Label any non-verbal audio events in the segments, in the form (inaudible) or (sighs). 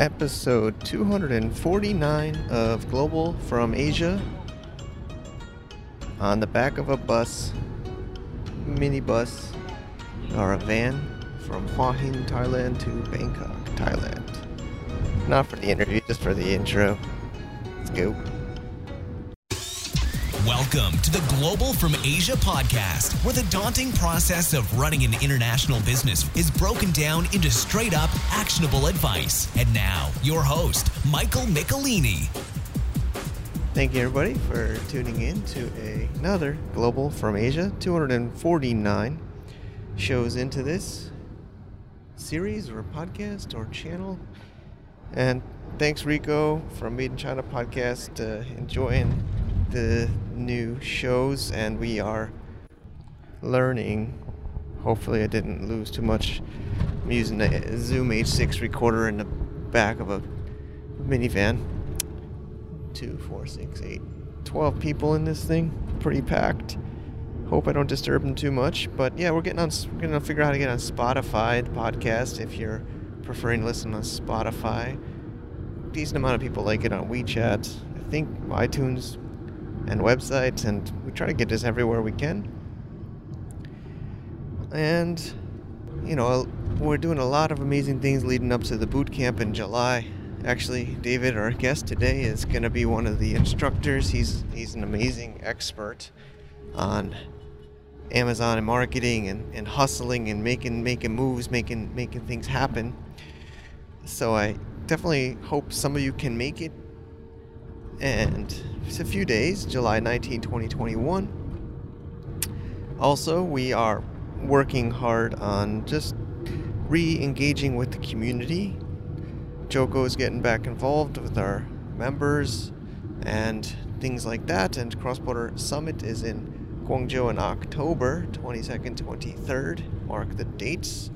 episode 249 of Global from Asia on the back of a bus, minibus, or a van from Hua Hin, Thailand to Bangkok, Thailand. Not for the interview, just for the intro. Let's go. Welcome to the Global from Asia podcast, where the daunting process of running an international business is broken down into straight up actionable advice. And now, your host, Michael Michelini. Thank you, everybody, for tuning in to another Global from Asia. 249 shows into this series or podcast or channel. And thanks, Rico, from Made in China podcast, uh, enjoying the new shows, and we are learning. Hopefully, I didn't lose too much. I'm using a Zoom H6 recorder in the back of a minivan. Two, four, six, eight, 12 people in this thing. Pretty packed. Hope I don't disturb them too much. But yeah, we're getting on. We're gonna figure out how to get on Spotify the podcast if you're preferring to listen on Spotify. Decent amount of people like it on WeChat. I think iTunes and websites, and we try to get this everywhere we can. And, you know, we're doing a lot of amazing things leading up to the boot camp in July. Actually, David, our guest today, is going to be one of the instructors. He's he's an amazing expert on Amazon and marketing and, and hustling and making making moves, making making things happen. So I definitely hope some of you can make it. And it's a few days, July 19, 2021. Also, we are working hard on just re engaging with the community. Joko is getting back involved with our members and things like that. And Cross Border Summit is in Guangzhou in October 22nd, 23rd. Mark the dates.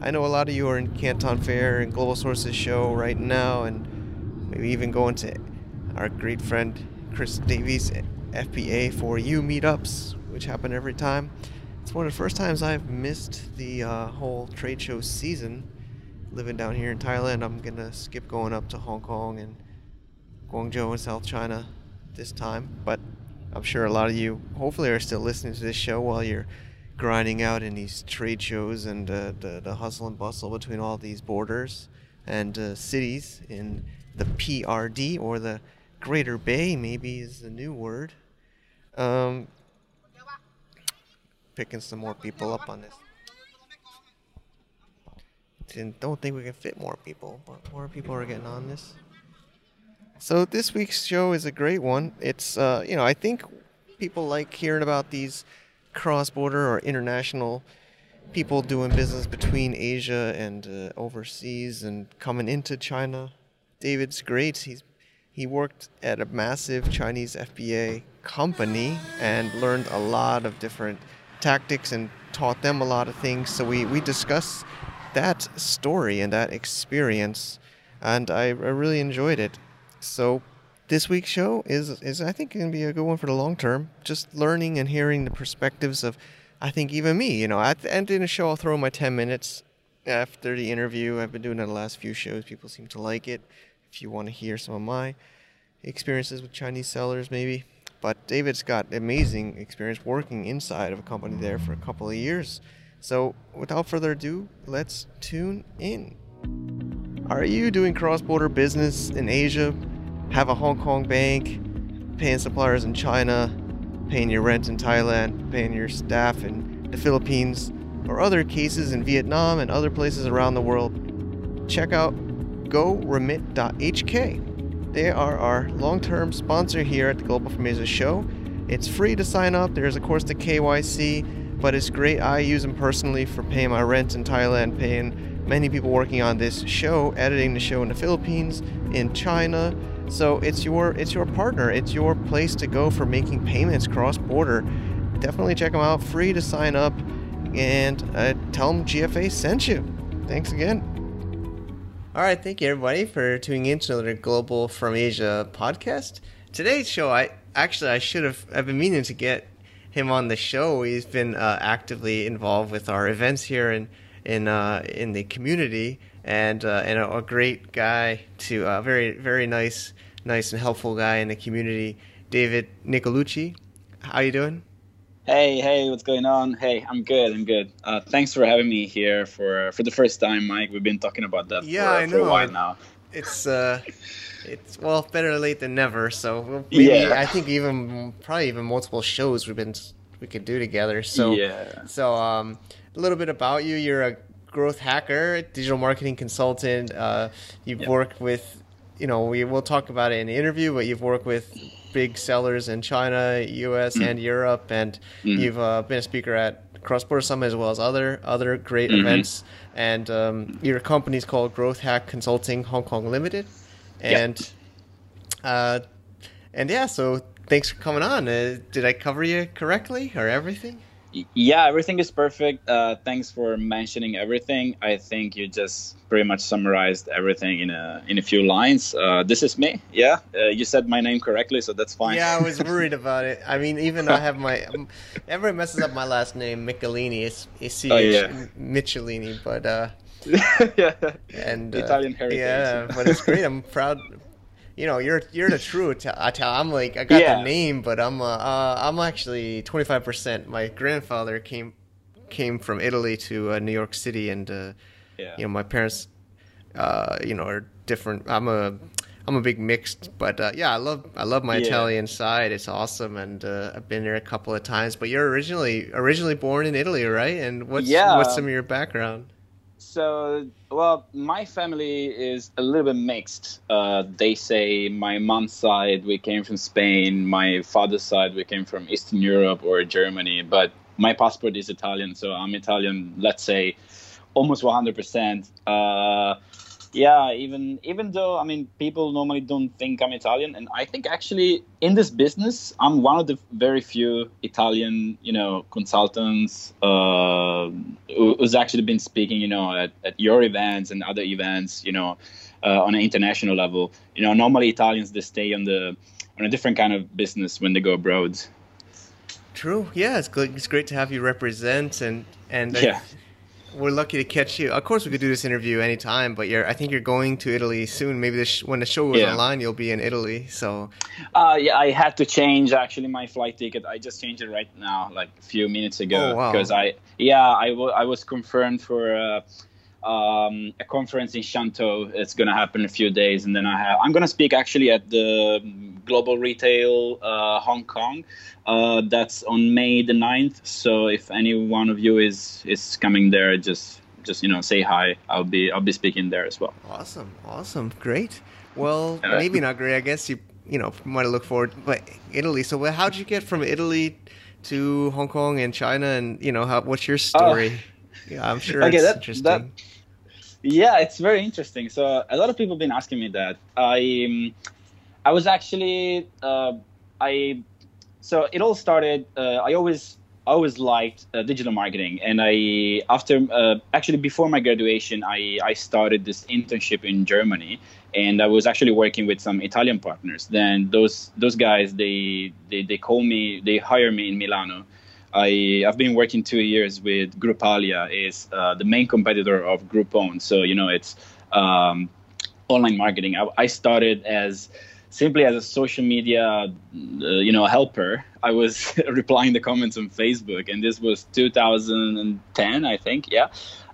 I know a lot of you are in Canton Fair and Global Sources show right now, and maybe even going to our great friend Chris Davies FPA for you meetups, which happen every time. It's one of the first times I've missed the uh, whole trade show season. Living down here in Thailand, I'm gonna skip going up to Hong Kong and Guangzhou and South China this time. But I'm sure a lot of you, hopefully, are still listening to this show while you're grinding out in these trade shows and uh, the, the hustle and bustle between all these borders and uh, cities in the PRD or the Greater Bay, maybe is the new word. Um, picking some more people up on this. Don't think we can fit more people, but more people are getting on this. So this week's show is a great one. It's uh, you know I think people like hearing about these cross-border or international people doing business between Asia and uh, overseas and coming into China. David's great. He's he worked at a massive Chinese FBA company and learned a lot of different tactics and taught them a lot of things. So we, we discussed that story and that experience, and I, I really enjoyed it. So this week's show is, is I think, going to be a good one for the long term. Just learning and hearing the perspectives of, I think, even me. You know, at the end of the show, I'll throw my 10 minutes after the interview. I've been doing it the last few shows. People seem to like it if you want to hear some of my experiences with Chinese sellers, maybe. But David's got amazing experience working inside of a company there for a couple of years. So, without further ado, let's tune in. Are you doing cross border business in Asia? Have a Hong Kong bank, paying suppliers in China, paying your rent in Thailand, paying your staff in the Philippines, or other cases in Vietnam and other places around the world? Check out goremit.hk. They are our long term sponsor here at the Global from show. It's free to sign up. There's, of course, the KYC, but it's great. I use them personally for paying my rent in Thailand, paying many people working on this show, editing the show in the Philippines, in China. So it's your it's your partner. It's your place to go for making payments cross border. Definitely check them out. Free to sign up, and uh, tell them GFA sent you. Thanks again. All right, thank you everybody for tuning in to another Global from Asia podcast. Today's show, I actually I should have I've been meaning to get him on the show. He's been uh, actively involved with our events here in in uh, in the community, and uh, and a, a, great guy to a uh, very very nice nice and helpful guy in the community, David Nicolucci. How you doing? Hey, hey, what's going on? Hey, I'm good. I'm good. Uh, thanks for having me here for for the first time, Mike. We've been talking about that yeah, for, I know. for a while now. It's uh, it's well better late than never. So maybe yeah. I think even probably even multiple shows we've been we could do together. So yeah. So um, a little bit about you. You're a growth hacker, digital marketing consultant. Uh, you've yep. worked with, you know, we will talk about it in the interview, but you've worked with big sellers in China, U.S. Mm. and Europe, and mm. you've uh, been a speaker at Cross Border Summit as well as other other great mm-hmm. events. And um, your company is called Growth Hack Consulting Hong Kong Limited, and yep. uh, and yeah, so thanks for coming on. Uh, did I cover you correctly or everything? Yeah, everything is perfect. Uh, thanks for mentioning everything. I think you just pretty much summarized everything in a in a few lines. Uh, this is me. Yeah, uh, you said my name correctly, so that's fine. Yeah, I was (laughs) worried about it. I mean, even though I have my um, everyone messes up my last name, Michelini. It's it's oh, yeah. Michelini, but uh, (laughs) yeah, and uh, Italian heritage. Yeah, but it's great. I'm proud you know, you're you're the true (laughs) Italian. I'm like I got yeah. the name, but I'm uh, uh I'm actually 25 percent. My grandfather came came from Italy to uh, New York City, and uh, yeah. you know my parents, uh, you know, are different. I'm a I'm a big mixed, but uh, yeah, I love I love my yeah. Italian side. It's awesome, and uh, I've been there a couple of times. But you're originally originally born in Italy, right? And what's yeah. what's some of your background? So well my family is a little bit mixed. Uh, they say my mom's side we came from spain. My father's side we came from eastern europe or germany. But my passport is italian so i'm italian let's say almost 100% uh, yeah even even though i mean people normally don't think i'm italian and i think actually in this business i'm one of the very few italian you know consultants uh, who's actually been speaking you know at, at your events and other events you know uh, on an international level. You know normally italians they stay on the on a different kind of business when they go abroad. True. Yeah it's, good. it's great to have you represent and and yeah we're lucky to catch you. Of course, we could do this interview anytime, but you're. I think you're going to Italy soon. Maybe sh- when the show goes yeah. online, you'll be in Italy. So. Uh, yeah, I had to change actually my flight ticket. I just changed it right now, like a few minutes ago, oh, wow. because I yeah I, w- I was confirmed for. Uh, um, a conference in Shantou. It's going to happen in a few days, and then I have I'm going to speak actually at the Global Retail uh, Hong Kong. Uh, that's on May the 9th. So if any one of you is is coming there, just just you know say hi. I'll be I'll be speaking there as well. Awesome, awesome, great. Well, uh, maybe not great. I guess you you know might look forward, but Italy. So how did you get from Italy to Hong Kong and China, and you know how, what's your story? Uh, (laughs) yeah, I'm sure okay, it's that, interesting. That, yeah, it's very interesting. So a lot of people have been asking me that. I um, I was actually uh, I so it all started. Uh, I always I always liked uh, digital marketing, and I after uh, actually before my graduation, I I started this internship in Germany, and I was actually working with some Italian partners. Then those those guys they they they call me they hire me in Milano. I I've been working two years with Groupalia, is uh, the main competitor of Groupon. So you know it's um, online marketing. I, I started as simply as a social media, uh, you know, helper. I was (laughs) replying the comments on Facebook, and this was 2010, I think. Yeah.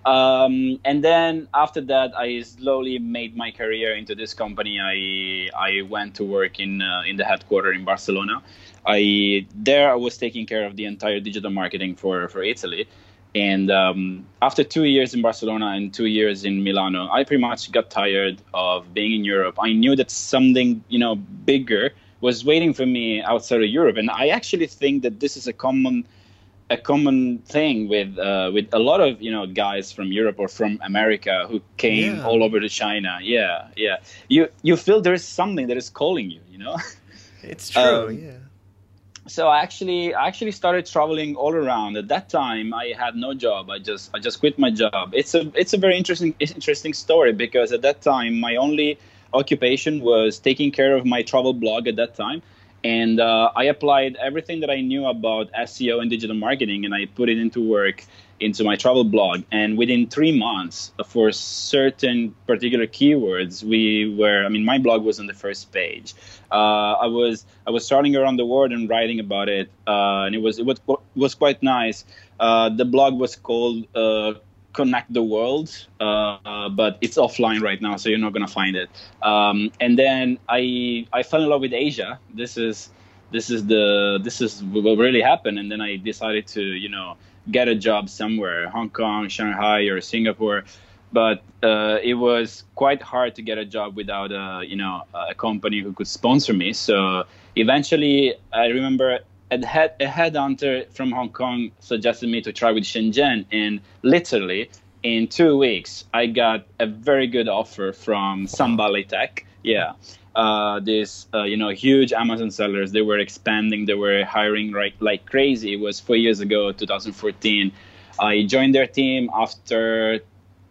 Um, and then after that, I slowly made my career into this company. I I went to work in uh, in the headquarters in Barcelona. I there I was taking care of the entire digital marketing for for Italy. And um, after two years in Barcelona and two years in Milano, I pretty much got tired of being in Europe. I knew that something, you know, bigger was waiting for me outside of Europe, and I actually think that this is a common, a common thing with uh, with a lot of you know guys from Europe or from America who came yeah. all over to China. Yeah, yeah. You you feel there is something that is calling you. You know. It's true. Um, yeah so I actually I actually started traveling all around. At that time, I had no job. I just I just quit my job. It's a it's a very interesting interesting story because at that time my only occupation was taking care of my travel blog at that time, and uh, I applied everything that I knew about SEO and digital marketing, and I put it into work. into my travel blog. And within three months, for certain particular keywords, we were. I mean, my blog was on the first page. Uh, I was I was starting around the world and writing about it, uh, and it was it was was quite nice. Uh, the blog was called connect the world, uh, but it's offline right now, so you're not gonna find it. Um, and then I I fell in love with Asia. This is this is the this is what really happened. And then I decided to you know get a job somewhere, Hong Kong, Shanghai, or Singapore. But uh, it was quite hard to get a job without a you know a company who could sponsor me. So eventually, I remember a, head, headhunter from Hong Kong suggested me to try with Shenzhen, and literally in two weeks, I got a very good offer from Sunvalley Tech. Yeah, uh, this uh, you know huge Amazon sellers. They were expanding. They were hiring like like crazy. It was four years ago, 2014. I joined their team after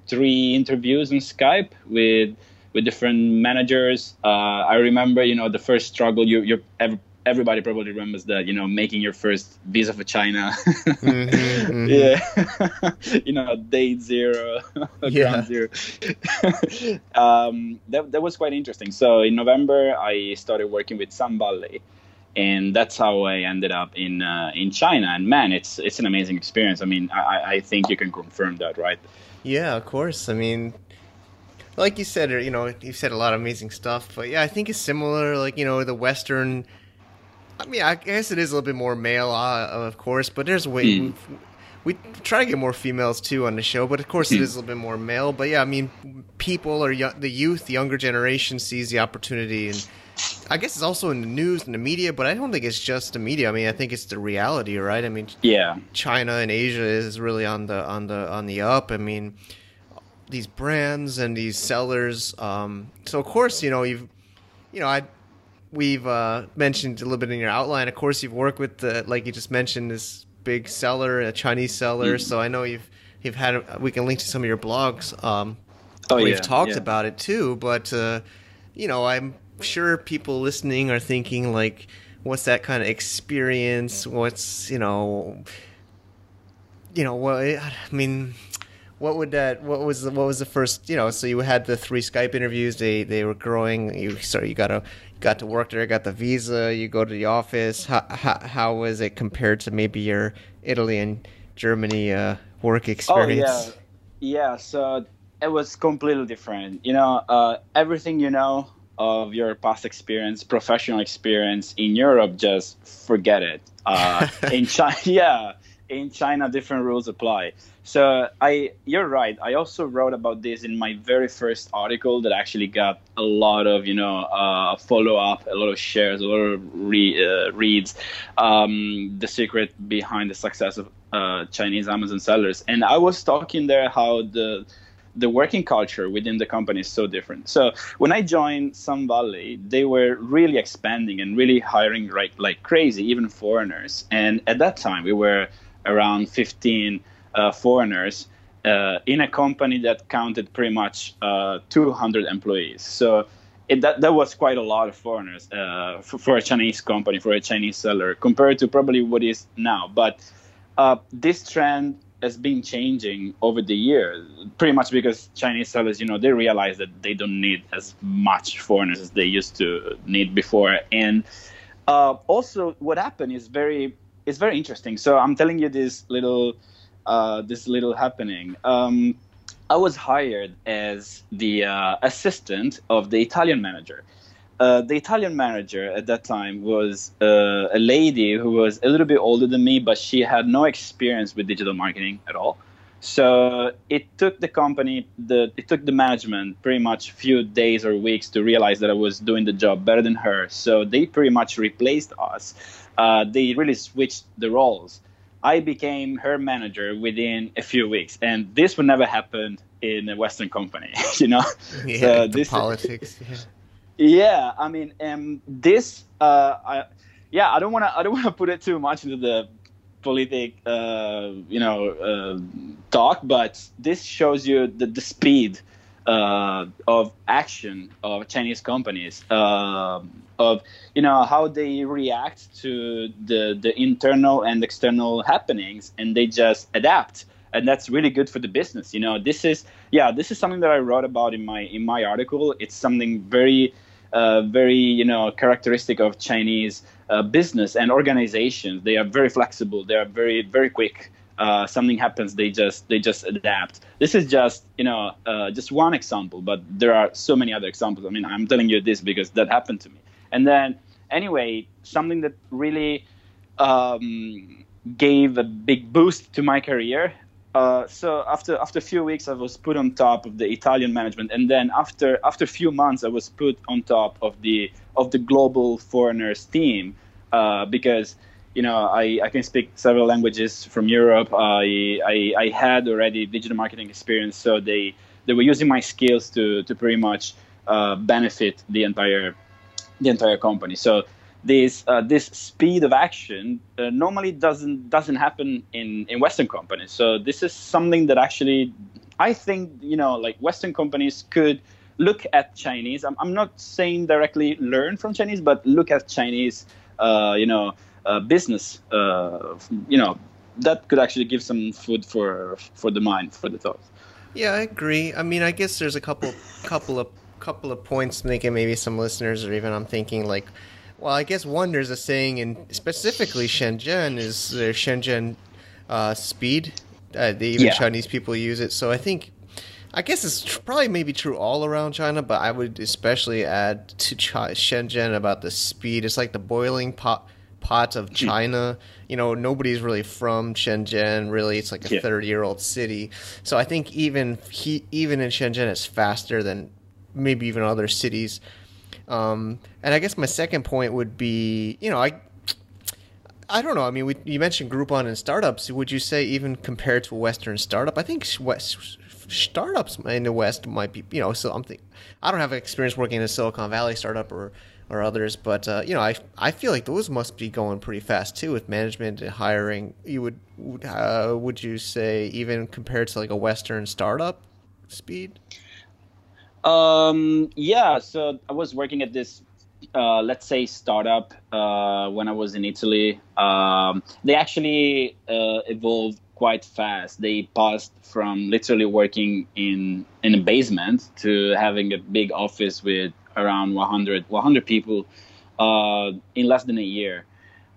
three interviews on Skype with with different managers. Uh, I remember, you know, the first struggle you you ever everybody probably remembers that you know making your first visa for China. (laughs) mm-hmm, mm-hmm. Yeah, (laughs) you know day zero, (laughs) yeah. zero. um, that that was quite interesting. So in November, I started working with Sunvalley, and that's how I ended up in uh, in China. And man, it's it's an amazing experience. I mean, I, I think you can confirm that, right? Yeah, of course. I mean, like you said, you know, you said a lot of amazing stuff. But yeah, I think it's similar. Like you know, the Western I mean, I guess it is a little bit more male, uh, of course, but there's way. Mm. We, we try to get more females too on the show, but of course mm. it is a little bit more male. But yeah, I mean, people or the youth, the younger generation sees the opportunity, and I guess it's also in the news and the media. But I don't think it's just the media. I mean, I think it's the reality, right? I mean, yeah, China and Asia is really on the on the on the up. I mean, these brands and these sellers. Um, so of course, you know, you've you know, I we've uh, mentioned a little bit in your outline. Of course, you've worked with the like you just mentioned this big seller, a Chinese seller. Mm-hmm. So I know you've you've had. We can link to some of your blogs. Um, oh, where yeah, talked yeah. about it too. But uh, you know, I'm sure people listening are thinking like, what's that kind of experience? What's you know, you know what? I mean what would that what was the, what was the first you know so you had the three skype interviews they they were growing you sorry you got a got to work there, got the visa, you go to the office. How, how, how was it compared to maybe your Italy and Germany uh, work experience? Oh, yeah. Yeah, so it was completely different. You know, uh, everything you know of your past experience, professional experience in Europe, just forget it. Uh, (laughs) in China, (laughs) yeah, in China, different rules apply. So I, you're right. I also wrote about this in my very first article that actually got a lot of, you know, uh, follow up, a lot of shares, a lot of re- uh, reads. Um, the secret behind the success of uh, Chinese Amazon sellers, and I was talking there how the the working culture within the company is so different. So when I joined Sun Valley, they were really expanding and really hiring like like crazy, even foreigners. And at that time, we were around 15 uh, foreigners uh, in a company that counted pretty much uh, 200 employees. So it, that, that was quite a lot of foreigners uh, for, for, a Chinese company, for a Chinese seller, compared to probably what is now. But uh, this trend has been changing over the years, pretty much because Chinese sellers, you know, they realize that they don't need as much foreigners as they used to need before. And uh, also, what happened is very it's very interesting. So I'm telling you this little uh, this little happening. Um, I was hired as the uh, assistant of the Italian manager. Uh, the Italian manager at that time was uh, a lady who was a little bit older than me, but she had no experience with digital marketing at all. So it took the company, the it took the management pretty much a few days or weeks to realize that I was doing the job better than her. So they pretty much replaced us. Uh, they really switched the roles. I became her manager within a few weeks, and this would never happen in a Western company, (laughs) you know. Yeah, so this politics. Yeah. Yeah, I mean, um, this, uh, I, yeah, I don't want to, I don't want to put it too much into the politic, uh, you know, uh, talk, but this shows you the, the speed uh, of action of Chinese companies, uh, of you know how they react to the the internal and external happenings, and they just adapt and that's really good for the business. You know, this is yeah, this is something that I wrote about in my in my article. It's something very uh, very you know characteristic of Chinese uh, business and organizations. They are very flexible. They are very very quick. Uh, something happens, they just they just adapt. This is just you know uh, just one example, but there are so many other examples. I mean, I'm telling you this because that happened to me. And then anyway, something that really um, gave a big boost to my career uh, so after after a few weeks, I was put on top of the Italian management, and then after after a few months, I was put on top of the of the global foreigners team uh, because you know I, I can speak several languages from Europe. I, I, I had already digital marketing experience, so they they were using my skills to to pretty much uh, benefit the entire the entire company. So this uh, this speed of action uh, normally doesn't doesn't happen in in Western companies. So this is something that actually I think you know like Western companies could look at Chinese. I'm, I'm not saying directly learn from Chinese, but look at Chinese uh, you know uh, business. Uh, you know that could actually give some food for for the mind for the thought. Yeah, I agree. I mean, I guess there's a couple couple of couple of points making maybe some listeners or even I'm thinking like well, I guess one there's a saying in specifically Shenzhen is their Shenzhen uh, speed. Uh, they, even yeah. Chinese people use it. So I think, I guess it's tr- probably maybe true all around China, but I would especially add to Ch- Shenzhen about the speed. It's like the boiling pot pot of hmm. China. You know, nobody's really from Shenzhen. Really, it's like a thirty year old city. So I think even he, even in Shenzhen, it's faster than maybe even other cities. Um, and I guess my second point would be, you know, I I don't know. I mean, we, you mentioned Groupon and startups. Would you say even compared to a Western startup? I think West, startups in the West might be, you know, so I'm think, I don't have experience working in a Silicon Valley startup or or others, but uh, you know, I I feel like those must be going pretty fast too with management and hiring. You would uh, would you say even compared to like a Western startup speed? Um, yeah, so I was working at this, uh, let's say, startup uh, when I was in Italy. Um, they actually uh, evolved quite fast. They passed from literally working in in a basement to having a big office with around 100 100 people uh, in less than a year.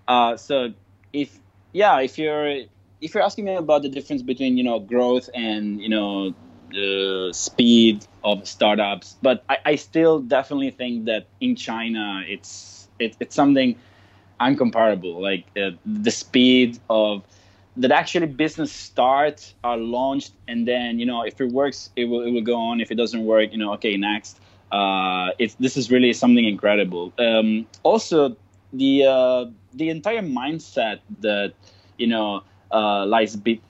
Uh, so if yeah, if you're if you're asking me about the difference between you know growth and you know the speed of startups. But I, I still definitely think that in China, it's it, it's something uncomparable. Like uh, the speed of that actually business start are launched and then you know if it works it will it will go on if it doesn't work you know okay next uh it's this is really something incredible um also the uh the entire mindset that you know uh, lies be-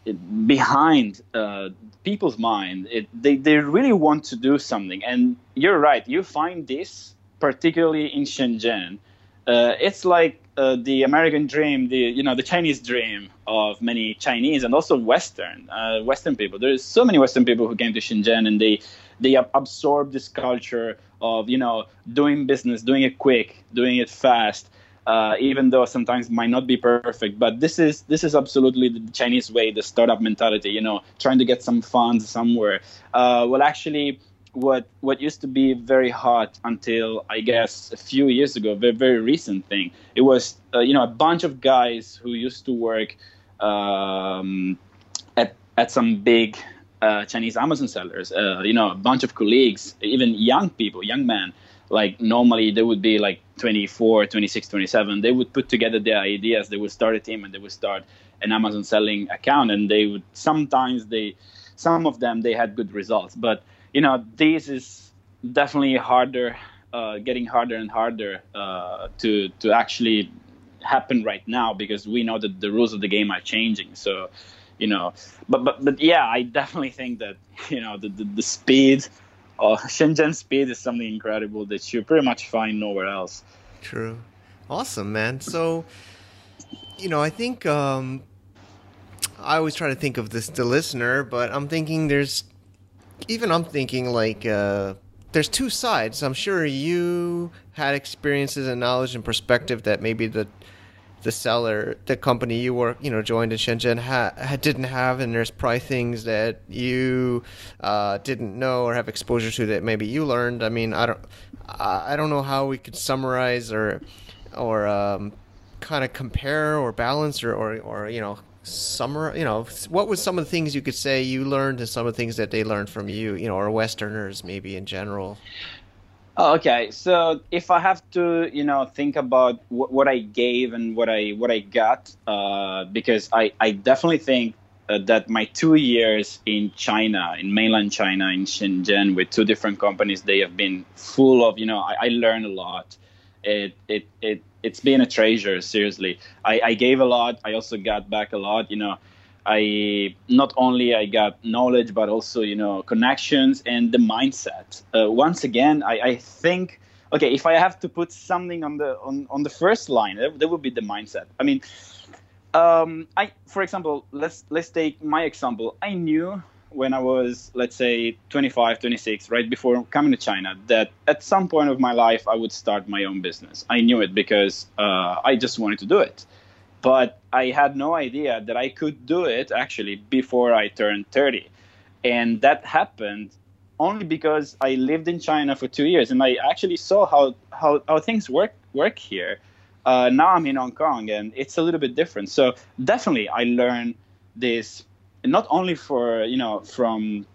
behind uh, people's mind. It, they, they really want to do something. And you're right, you find this particularly in Shenzhen. Uh, it's like uh, the American dream, the you know the Chinese dream of many Chinese and also Western uh, Western people. There's so many Western people who came to Shenzhen and they they absorb this culture of you know doing business, doing it quick, doing it fast uh, even though sometimes might not be perfect. But this is this is absolutely the Chinese way, the startup mentality. You know, trying to get some funds somewhere. Uh, well, actually, what what used to be very hot until I guess a few years ago, very very recent thing. It was uh, you know a bunch of guys who used to work um, at at some big. Uh, Chinese Amazon sellers, uh, you know, a bunch of colleagues, even young people, young men, like normally they would be like 24 26 27 they would put together their ideas. They would start a team and they would start an amazon selling account. And they would sometimes they some of them they had good results. But you know this is definitely harder uh, getting harder and harder uh, to to actually happen right now because we know that the rules of the game are changing. So you know but but but yeah i definitely think that (laughs) you know the, the, the speed uh, (laughs) Shenzhen speed is something incredible that you pretty much find nowhere else. True. Awesome, man. So, you know, I think um, I always try to think of this the listener, but I'm thinking there's even I'm thinking like uh, there's two sides. I'm sure you had experiences and knowledge and perspective that maybe the the seller, the company you work, you know, joined in Shenzhen ha, didn't have, and there's probably things that you uh, didn't know or have exposure to that maybe you learned. I mean, I don't, I don't know how we could summarize or, or um, kind of compare or balance or, or, or you know, summer, you know, what was some of the things you could say you learned and some of the things that they learned from you, you know, or Westerners maybe in general. Oh, okay, so if I have to, you know, think about wh- what I gave and what I what I got, uh, because I I definitely think uh, that my two years in China, in mainland China, in Shenzhen, with two different companies, they have been full of, you know, I, I learned a lot. It it it it's been a treasure. Seriously, I I gave a lot. I also got back a lot. You know, I not only I got knowledge, but also you know connections and the mindset. Uh, once again, I, I think okay, if I have to put something on the on, on the first line, that, that would be the mindset. I mean, um, I for example, let's let's take my example. I knew when I was let's say 25, 26, right before coming to China, that at some point of my life I would start my own business. I knew it because uh, I just wanted to do it but I had no idea that I could do it actually before I turned 30. And that happened only because I lived in China for two years and I actually saw how, how, how things work, work here. Uh, now I'm in Hong Kong and it's a little bit different. So definitely I learned this not only for, you know, from,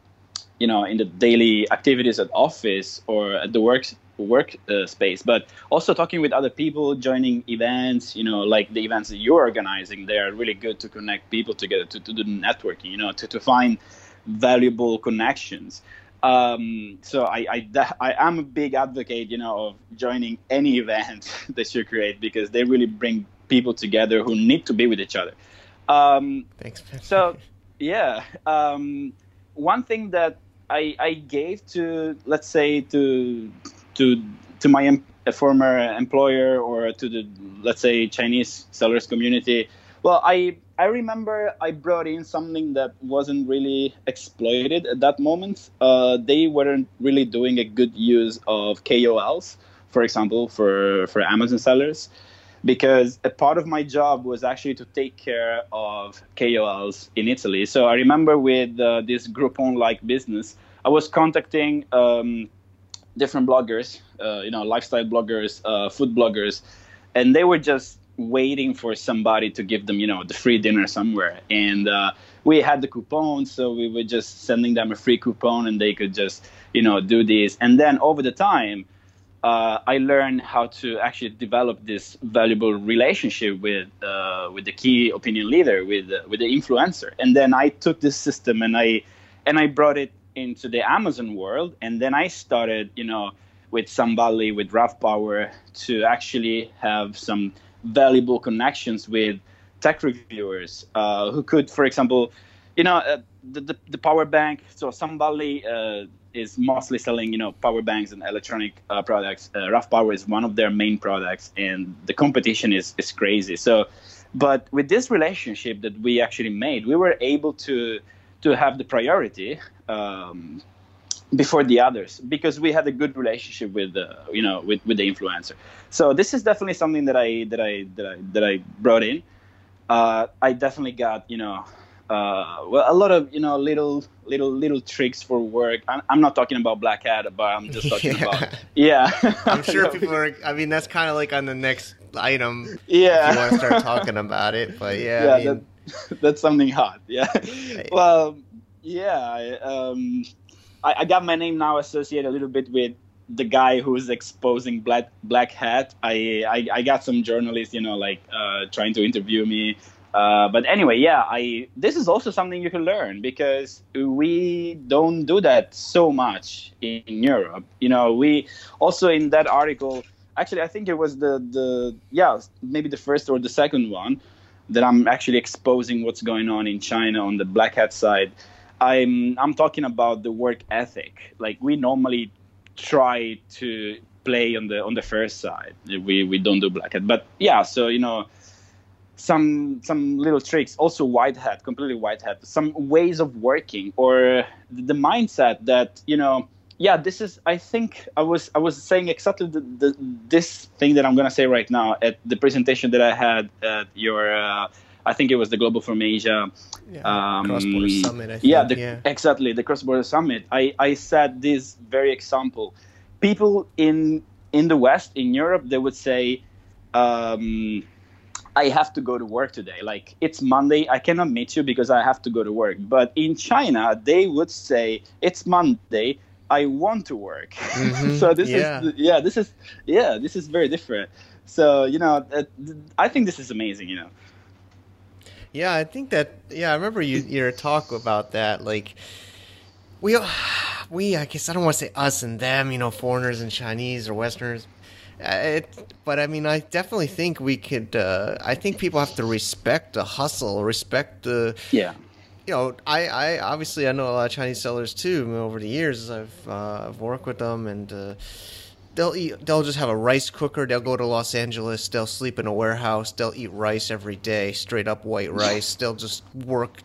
you know, in the daily activities at office or at the work work uh, space but also talking with other people joining events you know like the events that you're organizing they are really good to connect people together to, to do networking you know to, to find valuable connections. Um, so I, I, I am a big advocate you know of joining any event (laughs) that you create because they really bring people together who need to be with each other. Um, thanks so (laughs) yeah um, one thing that I, I gave to let's say to to to my em- former employer or to the let's say Chinese sellers community. Well, I I remember I brought in something that wasn't really exploited at that moment. Uh, they weren't really doing a good use of KOLs, for example, for for Amazon sellers, because a part of my job was actually to take care of KOLs in Italy. So I remember with uh, this Groupon-like business, I was contacting. Um, different bloggers, uh, you know, lifestyle bloggers, uh, food bloggers, and they were just waiting for somebody to give them, you know, the free dinner somewhere. And uh, we had the coupons, so we were just sending them a free coupon, and they could just, you know, do this. And then over the time, uh, I learned how to actually develop this valuable relationship with uh, with the key opinion leader, with with the influencer. And then I took this system and I and I brought it into the Amazon world, and then I started, you know, with somebody with RAVPower to actually have some valuable connections with tech reviewers uh, who could, for example, you know, uh, the, the, the power bank. So somebody uh, is mostly selling, you know, power banks and electronic uh, products. RAVPower is one of their main products, and the competition is is crazy. So, but with this relationship that we actually made, we were able to to have the priority um, before the others because we had a good relationship with uh, you know with, with the influencer. So this is definitely something that i that i that i that i brought in. Uh, i definitely got you know uh, well a lot of you know little little little tricks for work. I'm, I'm not talking about black hat but i'm just talking (laughs) yeah. about yeah. (laughs) I'm sure (laughs) people are i mean that's kind of like on the next item yeah if you want to start talking about it but yeah, yeah I mean, that, that's something hot yeah. Well yeah, I, um, I, I, got my name now associated a little bit with the guy who's exposing black black hat. I, I, I got some journalists, you know, like uh, trying to interview me. Uh, but anyway, yeah, I this is also something you can learn because we don't do that so much in Europe. You know, we also in that article. Actually, I think it was the the yeah maybe the first or the second one that I'm actually exposing what's going on in China on the black hat side. I'm I'm talking about the work ethic. Like we normally try to play on the on the first side. We we don't do black hat, but yeah. So you know, some some little tricks. Also white hat, completely white hat. Some ways of working or the mindset that you know yeah, this is. I think I was I was saying exactly the, the, this thing that I'm gonna say right now at the presentation that I had at your. Uh, I think it was the Global from Asia. Yeah, um, cross border summit. Think, yeah, the, yeah, exactly the cross border summit. I I said this very example. People in in the West, in Europe, they would say. Um, I have to go to work today. Like it's Monday, I cannot meet you because I have to go to work. But in China, they would say it's Monday, I want to work. Mm-hmm. (laughs) so this yeah. is yeah, this is yeah, this is very different. So you know, I think this is amazing. You know. Yeah, I think that. Yeah, I remember you your talk about that. Like, we we I guess I don't want to say us and them. You know, foreigners and Chinese or Westerners. Uh, it, but I mean, I definitely think we could. Uh, I think people have to respect the hustle, respect the yeah you know, I, I obviously I know a lot of Chinese sellers too. Over the years, I've uh, I've worked with them, and uh, they'll eat. They'll just have a rice cooker. They'll go to Los Angeles. They'll sleep in a warehouse. They'll eat rice every day, straight up white rice. They'll just work.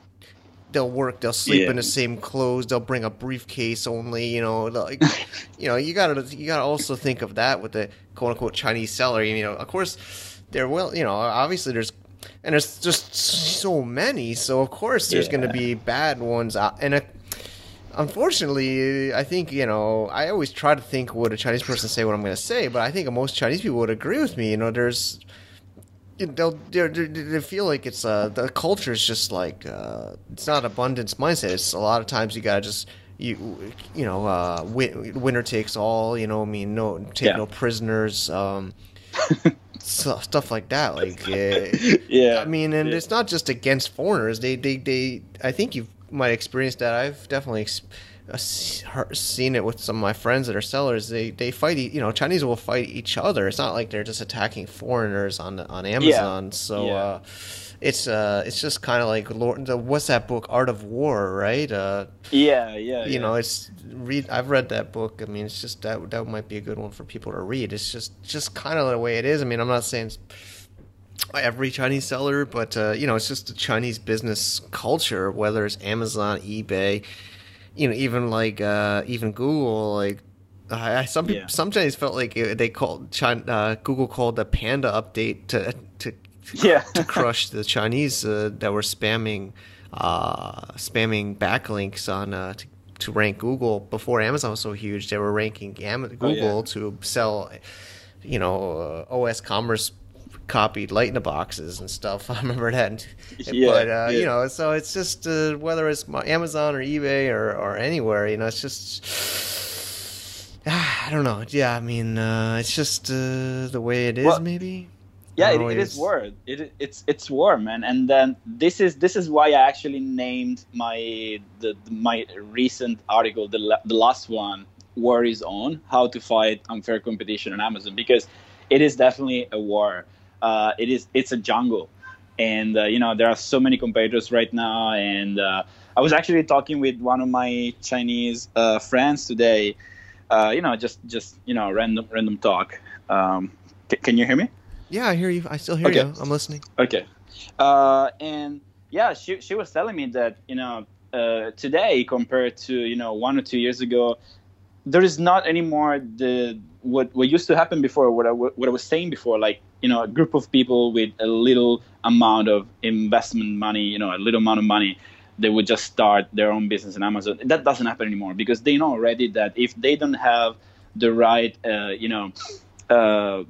They'll work. They'll sleep yeah. in the same clothes. They'll bring a briefcase only. You know, like, (laughs) you know, you gotta you gotta also think of that with the quote unquote Chinese seller. You know, of course, they're well. You know, obviously there's and there's just so many. So of course there's yeah. going to be bad ones. And uh, unfortunately, I think you know I always try to think would a Chinese person say what I'm going to say, but I think most Chinese people would agree with me. You know, there's they'll they they feel like it's uh the culture is just like uh it's not abundance mindset. It's a lot of times you gotta just you you know uh winner takes all. You know, I mean no take yeah. no prisoners. Um, (laughs) stuff like that. Like, (laughs) uh, yeah, I mean, and yeah. it's not just against foreigners. They, they, they. I think you might experience that. I've definitely uh, seen it with some of my friends that are sellers. They, they fight. You know, Chinese will fight each other. It's not like they're just attacking foreigners on on Amazon. Yeah. So. Yeah. Uh, it's uh it's just kind of like Lord, the, what's that book Art of War right uh yeah yeah you yeah. know it's read I've read that book I mean it's just that that might be a good one for people to read it's just just kind of the way it is I mean I'm not saying every Chinese seller but uh, you know it's just a Chinese business culture whether it's Amazon eBay you know even like uh even Google like I, some people, yeah. some Chinese felt like they called China, uh, Google called the Panda update to to yeah. (laughs) to crush the Chinese uh, that were spamming uh, spamming backlinks on uh, to, to, rank Google before Amazon was so huge. They were ranking Google oh, yeah. to sell, you know, uh, OS Commerce copied Lightning boxes and stuff. (laughs) I remember that. Yeah, but uh, yeah. you know, so it's just uh, whether it's Amazon or eBay or, or anywhere, you know, it's just (sighs) I don't know. Yeah, I mean, uh, it's just uh, the way it is, well, maybe yeah it, it is war it, it's it's war man and then this is this is why i actually named my the, my recent article the, the last one war is on how to fight unfair competition on amazon because it is definitely a war uh, it is it's a jungle and uh, you know there are so many competitors right now and uh, i was actually talking with one of my chinese uh, friends today uh, you know just just you know random random talk um, c- can you hear me yeah, I hear you. I still hear okay. you. I'm listening. Okay. Uh, and yeah, she she was telling me that you know uh, today compared to you know one or two years ago, there is not anymore the what what used to happen before. What I what I was saying before, like you know a group of people with a little amount of investment money, you know a little amount of money. They would just start their own business in Amazon. That doesn't happen anymore because they know already that if they don't have the right, uh, you know, uh,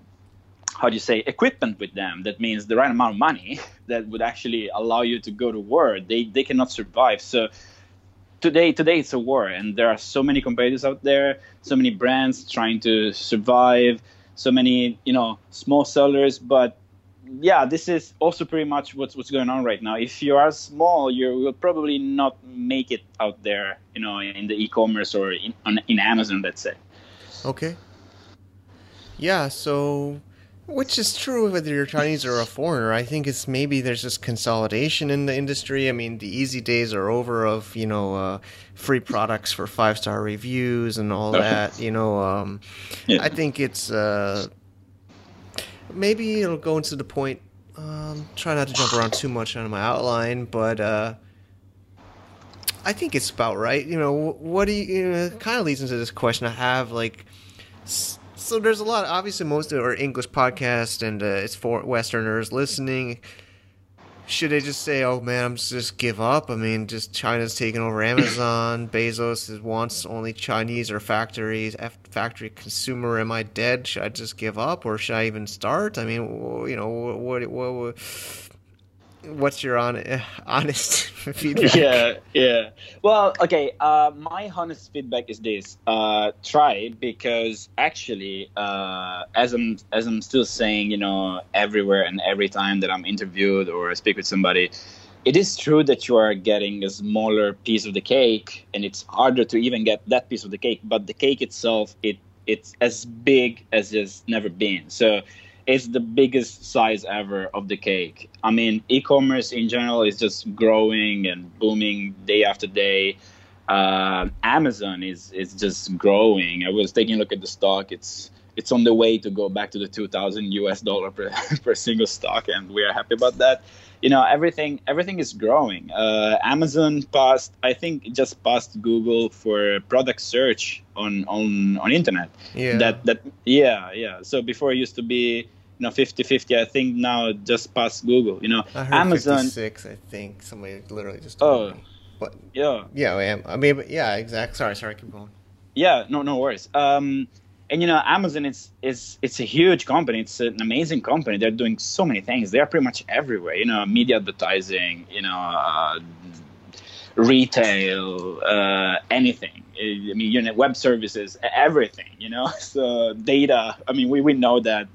how do you say equipment with them that means the right amount of money (laughs) that would actually allow you to go to war they they cannot survive so today today it's a war and there are so many competitors out there so many brands trying to survive so many you know small sellers but yeah this is also pretty much what's what's going on right now. If you are small you will probably not make it out there you know in the e-commerce or in, on, in amazon let's say. Okay. Yeah so which is true whether you're Chinese or a foreigner. I think it's maybe there's just consolidation in the industry. I mean, the easy days are over of you know uh, free products for five star reviews and all that. You know, um, yeah. I think it's uh, maybe it'll go into the point. Um, try not to jump around too much on my outline, but uh, I think it's about right. You know, what do you, you know, kind of leads into this question I have like so there's a lot obviously most of our English podcast and uh, it's for westerners listening. Should they just say, "Oh man, I'm just give up"? I mean, just China's taking over Amazon. (coughs) Bezos wants only Chinese or factories, factory consumer. Am I dead? Should I just give up, or should I even start? I mean, you know, what, what, what what's your on, (laughs) honest (laughs) feedback? Yeah, yeah. Well, okay. Uh, my honest feedback is this: uh, try because actually, uh, as I'm as I'm still saying, you know, everywhere and every time that I'm interviewed or I speak with somebody, it is true that you are getting a smaller piece of the cake, and it's harder to even get that piece of the cake. But the cake itself, it it's as big as it's never been. So it's the biggest size ever of the cake. I mean, e-commerce in general is just growing and booming day after day. Uh, Amazon is is just growing. I was taking a look at the stock. It's it's on the way to go back to the 2,000 US dollar per, (laughs) per single stock, and we are happy about that. You know, everything everything is growing. Uh, Amazon passed, I think, just passed Google for product search on on on internet. Yeah. That that yeah yeah. So before it used to be you know 50 50 i think now just past google you know. I heard amazon 56 i think. Somebody literally just told oh. me. but yeah. Yeah i mean but yeah exact sorry sorry keep going. Yeah no no worries. Um and you know amazon is is it's a huge company. It's an amazing company. They're doing so many things. They're pretty much everywhere you know media advertising you know uh, retail uh, anything I mean, you know, web services, everything, you know, (laughs) so data. I mean, we, we know that.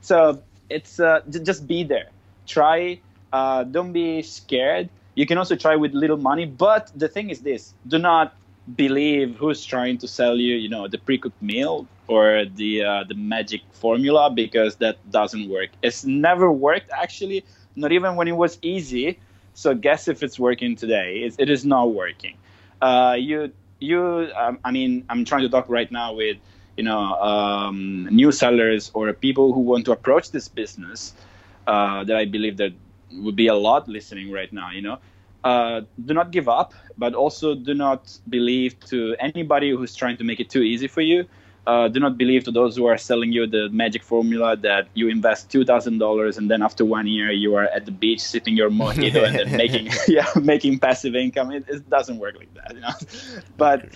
So it's uh, just be there. Try. Uh, don't be scared. You can also try with little money. But the thing is this: do not believe who's trying to sell you, you know, the pre-cooked meal or the uh, the magic formula because that doesn't work. It's never worked actually. Not even when it was easy. So guess if it's working today? It, it is not working. Uh, you you um, i mean i'm trying to talk right now with you know um, new sellers or people who want to approach this business uh, that i believe that would be a lot listening right now you know uh, do not give up but also do not believe to anybody who's trying to make it too easy for you uh, do not believe to those who are selling you the magic formula that you invest two thousand dollars and then after one year you are at the beach sipping your mojito and then (laughs) making (laughs) yeah making passive income. It, it doesn't work like that, you know. But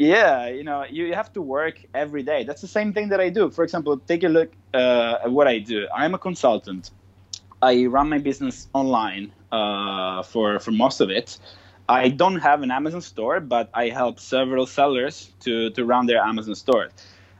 yeah, you know, you have to work every day. That's the same thing that I do. For example, take a look uh, at what I do. I'm a consultant. I run my business online uh, for for most of it. I don't have an Amazon store, but I help several sellers to, to run their Amazon stores.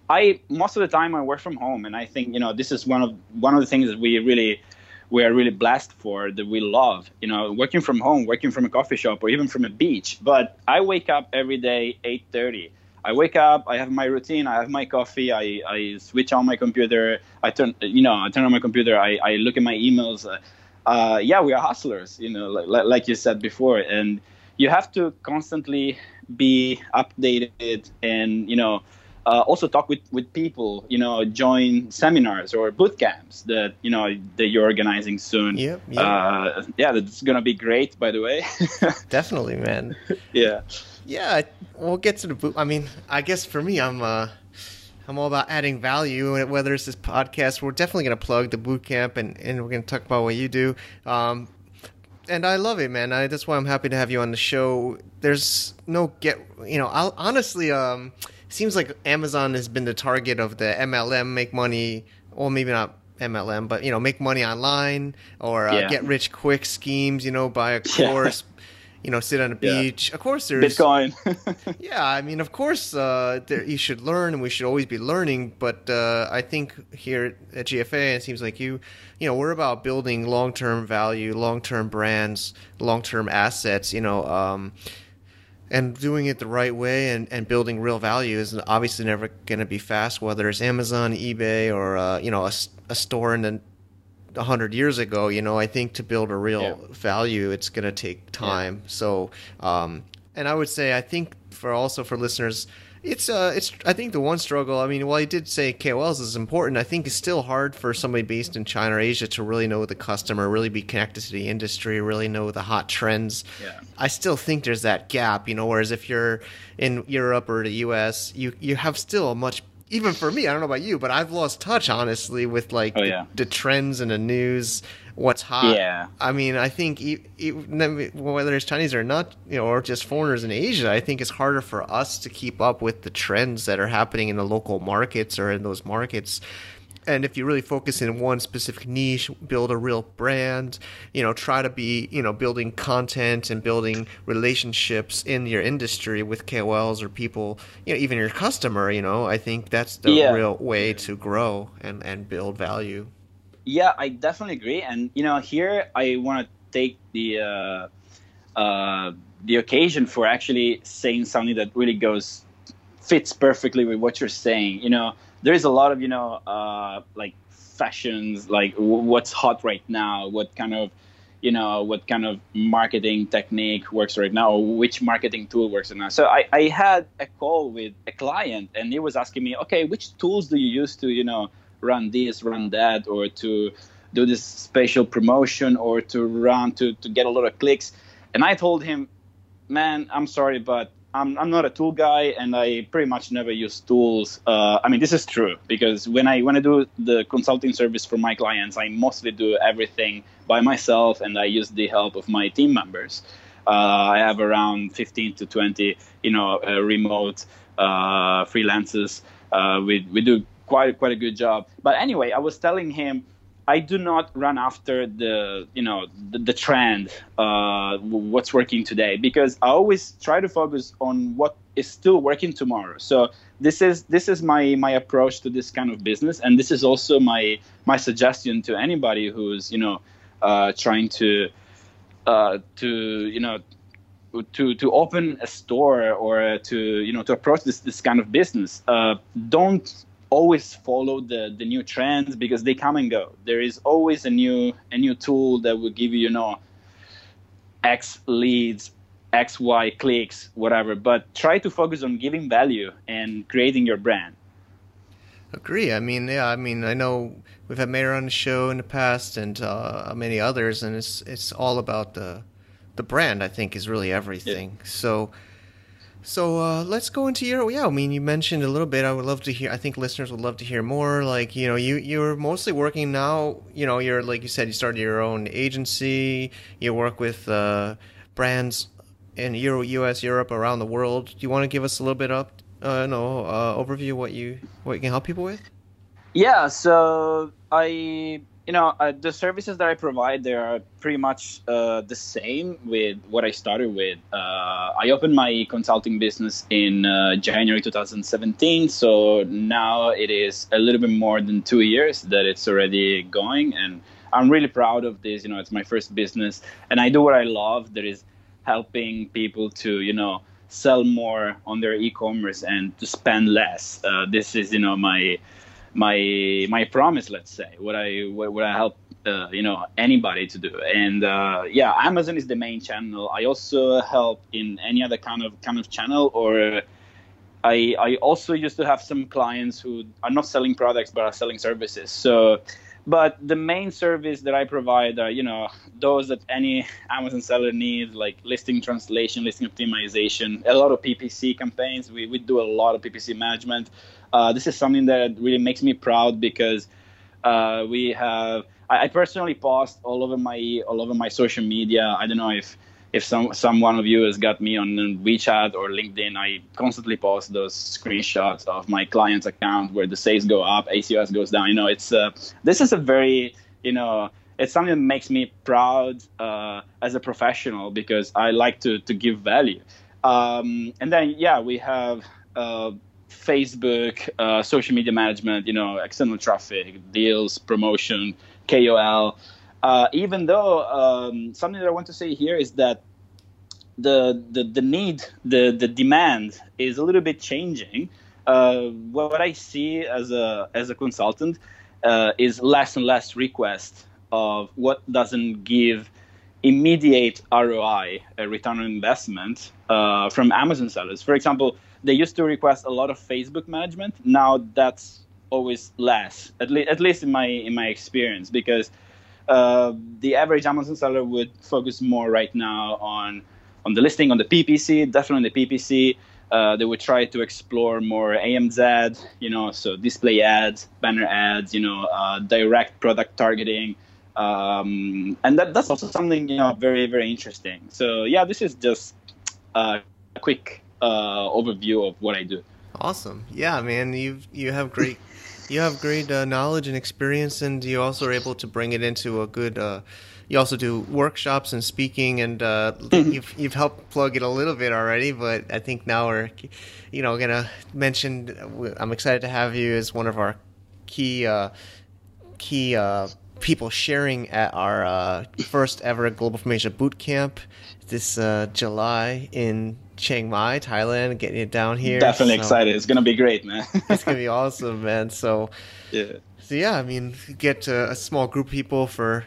I most of the time I work from home, and I think you know this is one of one of the things that we really we are really blessed for that we love. You know, working from home, working from a coffee shop, or even from a beach. But I wake up every day 8:30. I wake up, I have my routine, I have my coffee, I, I switch on my computer, I turn you know I turn on my computer, I, I look at my emails. Uh, uh, yeah, we are hustlers, you know, like, like you said before, and you have to constantly be updated and you know uh, also talk with, with people you know join seminars or boot camps that you know that you're organizing soon yep, yep. Uh, yeah that's gonna be great by the way (laughs) definitely man yeah yeah we'll get to the boot i mean i guess for me i'm uh I'm all about adding value, whether it's this podcast, we're definitely going to plug the boot camp, and, and we're going to talk about what you do. Um, and I love it, man. I, that's why I'm happy to have you on the show. There's no get, you know, I'll, honestly, um, it seems like Amazon has been the target of the MLM make money, or maybe not MLM, but you know, make money online or uh, yeah. get rich quick schemes. You know, buy a (laughs) course, you know, sit on a beach. Yeah. Of course, there's Bitcoin. (laughs) yeah, I mean, of course, uh, there, you should learn, and we should always be learning. But uh, I think here at GFA, it seems like you, you know, we're about building long-term value, long-term brands, long-term assets. You know. Um, and doing it the right way and, and building real value is obviously never going to be fast, whether it's Amazon, eBay, or uh, you know a, a store in the 100 years ago you know i think to build a real yeah. value it's going to take time yeah. so um, and i would say i think for also for listeners It's uh, it's. I think the one struggle. I mean, while I did say KOLs is important, I think it's still hard for somebody based in China or Asia to really know the customer, really be connected to the industry, really know the hot trends. Yeah. I still think there's that gap, you know. Whereas if you're in Europe or the U.S., you you have still a much even for me, I don't know about you, but I've lost touch honestly with like Oh, the, yeah. the trends and the news, what's hot. Yeah. I mean, I think whether it's Chinese or not, you know, or just foreigners in Asia, I think it's harder for us to keep up with the trends that are happening in the local markets or in those markets. And if you really focus in one specific niche, build a real brand, you know, try to be, you know, building content and building relationships in your industry with KOLs or people, you know, even your customer, you know, I think that's the Yeah. real way to grow and, and build value. Yeah, I definitely agree. And you know, here I want to take the uh, uh, the occasion for actually saying something that really goes fits perfectly with what you're saying. You know, there is a lot of you know uh, like fashions, like w- what's hot right now, what kind of you know what kind of marketing technique works right now which marketing tool works right now. So I, I had a call with a client and he was asking me okay which tools do you use to you know run this run that or to do this special promotion or to run to, to get a lot of clicks? And i told him man i'm sorry but I'm, I'm not a tool guy and i pretty much never use tools uh, i mean this is true because when i when i do the consulting service for my clients i mostly do everything by myself and i use the help of my team members. Uh, i have around 15 to 20 you know uh, remote uh, freelancers uh, we, we do quite quite a good job. But anyway i was telling him I do not run after the you know the, the trend, uh, what's working today, because I always try to focus on what is still working tomorrow. So this is this is my my approach to this kind of business, and this is also my my suggestion to anybody who's you know uh, trying to uh, to you know to to open a store or to you know to approach this this kind of business. Uh, don't always follow the the new trends because they come and go. There is always a new a new tool that will give you you know X leads, X Y clicks, whatever. But try to focus on giving value and creating your brand. Agree. I mean, yeah. I mean, I know we've had Mayor on the show in the past, and uh, many others, and it's it's all about the the brand. I think is really everything. Yeah. So. So uh, let's go into your yeah. I mean, you mentioned a little bit. I would love to hear. I think listeners would love to hear more. Like you know, you you're mostly working now. You know, you're like you said, you started your own agency. You work with uh, brands in Euro, U.S., Europe, around the world. Do you want to give us a little bit up? Uh, no uh, overview what you what you can help people with? Yeah. So I you know uh, the services that i provide they are pretty much uh, the same with what i started with. Uh, i opened my consulting business in uh, january 2017 so now it is a little bit more than two years that it's already going and i'm really proud of this. You know it's my first business and i do what i love that is helping people to you know sell more on their e-commerce and to spend less. Uh, this is you know my my my promise let's say what i what, i help uh, you know anybody to do and uh, yeah amazon is the main channel. I also help in any other kind of kind of channel or i i also used to have some clients who are not selling products but are selling services. So but the main service that i provide are you know those that any amazon seller needs like listing translation listing optimization a lot of ppc campaigns we, we do a lot of ppc management uh, this is something that really makes me proud because uh, we have I, I, personally post all over my all over my social media. I don't know if if some some one of you has got me on WeChat or LinkedIn. I constantly post those screenshots of my client's account where the sales go up, ACOS goes down. You know, it's uh, this is a very you know it's something that makes me proud uh, as a professional because I like to to give value. Um, and then yeah, we have. Uh, Facebook, uh, social media management, you know, external traffic, deals, promotion, KOL. Uh, even though um, something that I want to say here is that the the, the need, the the demand is a little bit changing. Uh, what I see as a as a consultant uh, is less and less request of what doesn't give immediate ROI, a return on investment uh, from Amazon sellers. For example, they used to request a lot of Facebook management. Now that's always less, at least at least in my in my experience, because uh, the average Amazon seller would focus more right now on on the listing on the PPC, definitely the PPC. Uh, they would try to explore more AMZ, you know, so display ads, banner ads, you know, uh, direct product targeting, um, and that, that's also something you know very very interesting. So yeah, this is just a quick uh, overview of what I do. Awesome. Yeah, man, you you have great you have great uh, knowledge and experience, and you also are able to bring it into a good. Uh, you also do workshops and speaking, and uh, mm-hmm. you've you've helped plug it a little bit already. But I think now we're, you know, gonna mention. I'm excited to have you as one of our key uh, key uh, people sharing at our uh, first ever Global Asia boot camp this uh, July in Chiang Mai, Thailand, getting it down here. Definitely so excited. It's gonna be great, man. it's gonna be (laughs) awesome, man. So yeah, so yeah. I mean, get a small group of people for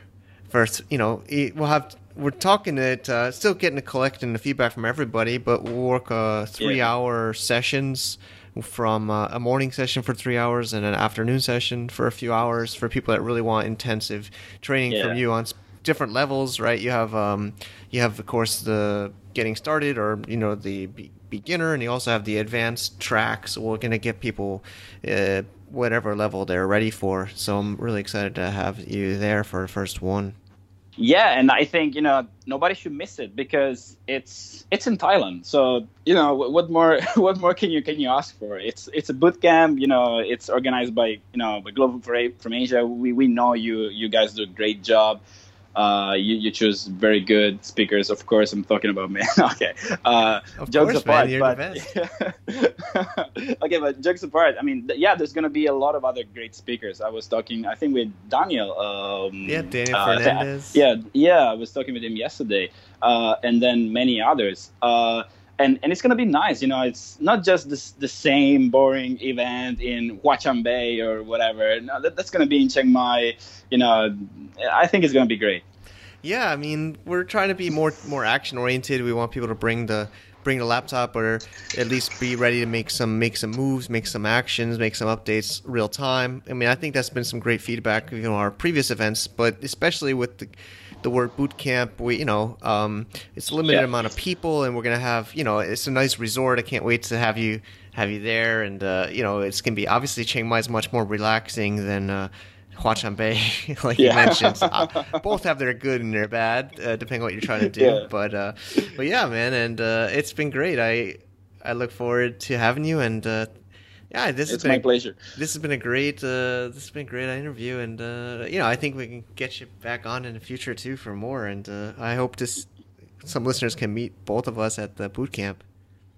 first. You know, we'll have we're talking it, uh, still getting to collecting the feedback from everybody, but we'll work uh, three yeah. hour sessions from uh, a morning session for three hours and an afternoon session for a few hours for people that really want intensive training yeah. from you on different levels, right? You have um, you have of course the getting started or you know the be- beginner, and you also have the advanced tracks. We're gonna get people uh, whatever level they're ready for. So I'm really excited to have you there for the first one. Yeah, and I think you know nobody should miss it because it's it's in Thailand. So you know what more (laughs) what more can you can you ask for? It's it's a boot camp. You know it's organized by you know by Global from Asia. We we know you you guys do a great job. Uh, you, you choose very good speakers. Of course, I'm talking about me. (laughs) okay. Uh, of jokes course, apart, man, but (laughs) okay, but jokes apart. I mean, yeah, there's gonna be a lot of other great speakers. I was talking, I think, with Daniel. Um, yeah, Daniel uh, Fernandez. Yeah, yeah, I was talking with him yesterday, uh, and then many others. Uh, and and it's gonna be nice. You know, it's not just this the same boring event in Huaqiangbei or whatever. No, that, that's gonna be in Chiang Mai. You know, I think it's gonna be great. Yeah, I mean, we're trying to be more more action oriented. We want people to bring the bring the laptop or at least be ready to make some make some moves, make some actions, make some updates real time. I mean, I think that's been some great feedback, you know, our previous events, but especially with the the word boot camp. We, you know, um, it's a limited yeah. amount of people, and we're gonna have, you know, it's a nice resort. I can't wait to have you have you there, and uh, you know, it's gonna be obviously Chiang Mai is much more relaxing than. Uh, Huaqiangbei, (laughs) like yeah. you mentioned, uh, (laughs) both have their good and their bad, uh, depending on what you're trying to do. Yeah. But, uh, but yeah, man, and uh, it's been great. I I look forward to having you, and uh, yeah, this it's has been my pleasure. This has been a great uh, this has been a great interview, and uh, you know I think we can get you back on in the future too for more. And uh, I hope this some listeners can meet both of us at the boot camp.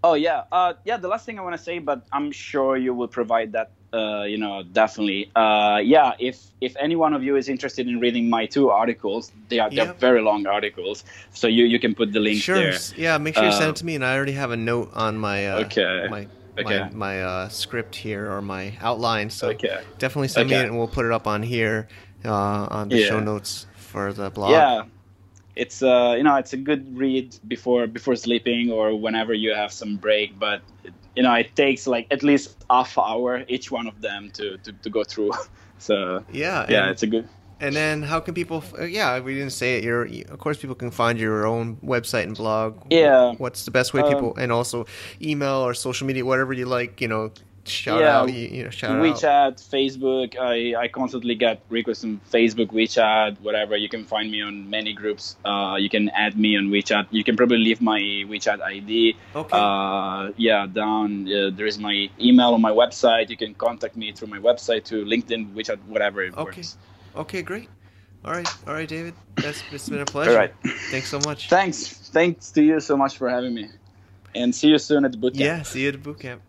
Oh yeah, uh, yeah. The last thing I want to say, but I'm sure you will provide that. Uh, you know, definitely. Uh, yeah, if if any one of you is interested in reading my two articles, they are yep. they're very long articles, so you you can put the link sure. there. Yeah, make sure you send it to me, and I already have a note on my okay my okay. my, my uh, script here or my outline. So okay. definitely send okay. me it, and we'll put it up on here uh, on the yeah. show notes for the blog. Yeah, it's uh, you know it's a good read before before sleeping or whenever you have some break. But you know it takes like at least half hour each one of them to to, to go through. (laughs) so yeah, yeah, it's a good and then how can people? Uh, yeah, we didn't say it. You're, of course, people can find your own website and blog. Yeah. What's the best way people, um, and also email or social media, whatever you like. You know, shout yeah, out. You, you know, shout WeChat, out. Facebook. I I constantly get requests on Facebook, WeChat, whatever. You can find me on many groups. Uh, you can add me on WeChat. You can probably leave my WeChat ID. Okay. Uh, yeah, down uh, there is my email on my website. You can contact me through my website to LinkedIn, WeChat, whatever it okay. works. Okay, great. All right, all right, David. That's it's been a pleasure. All right. Thanks so much. Thanks, thanks to you so much for having me, and see you soon at the bootcamp. Yeah, see you at the bootcamp.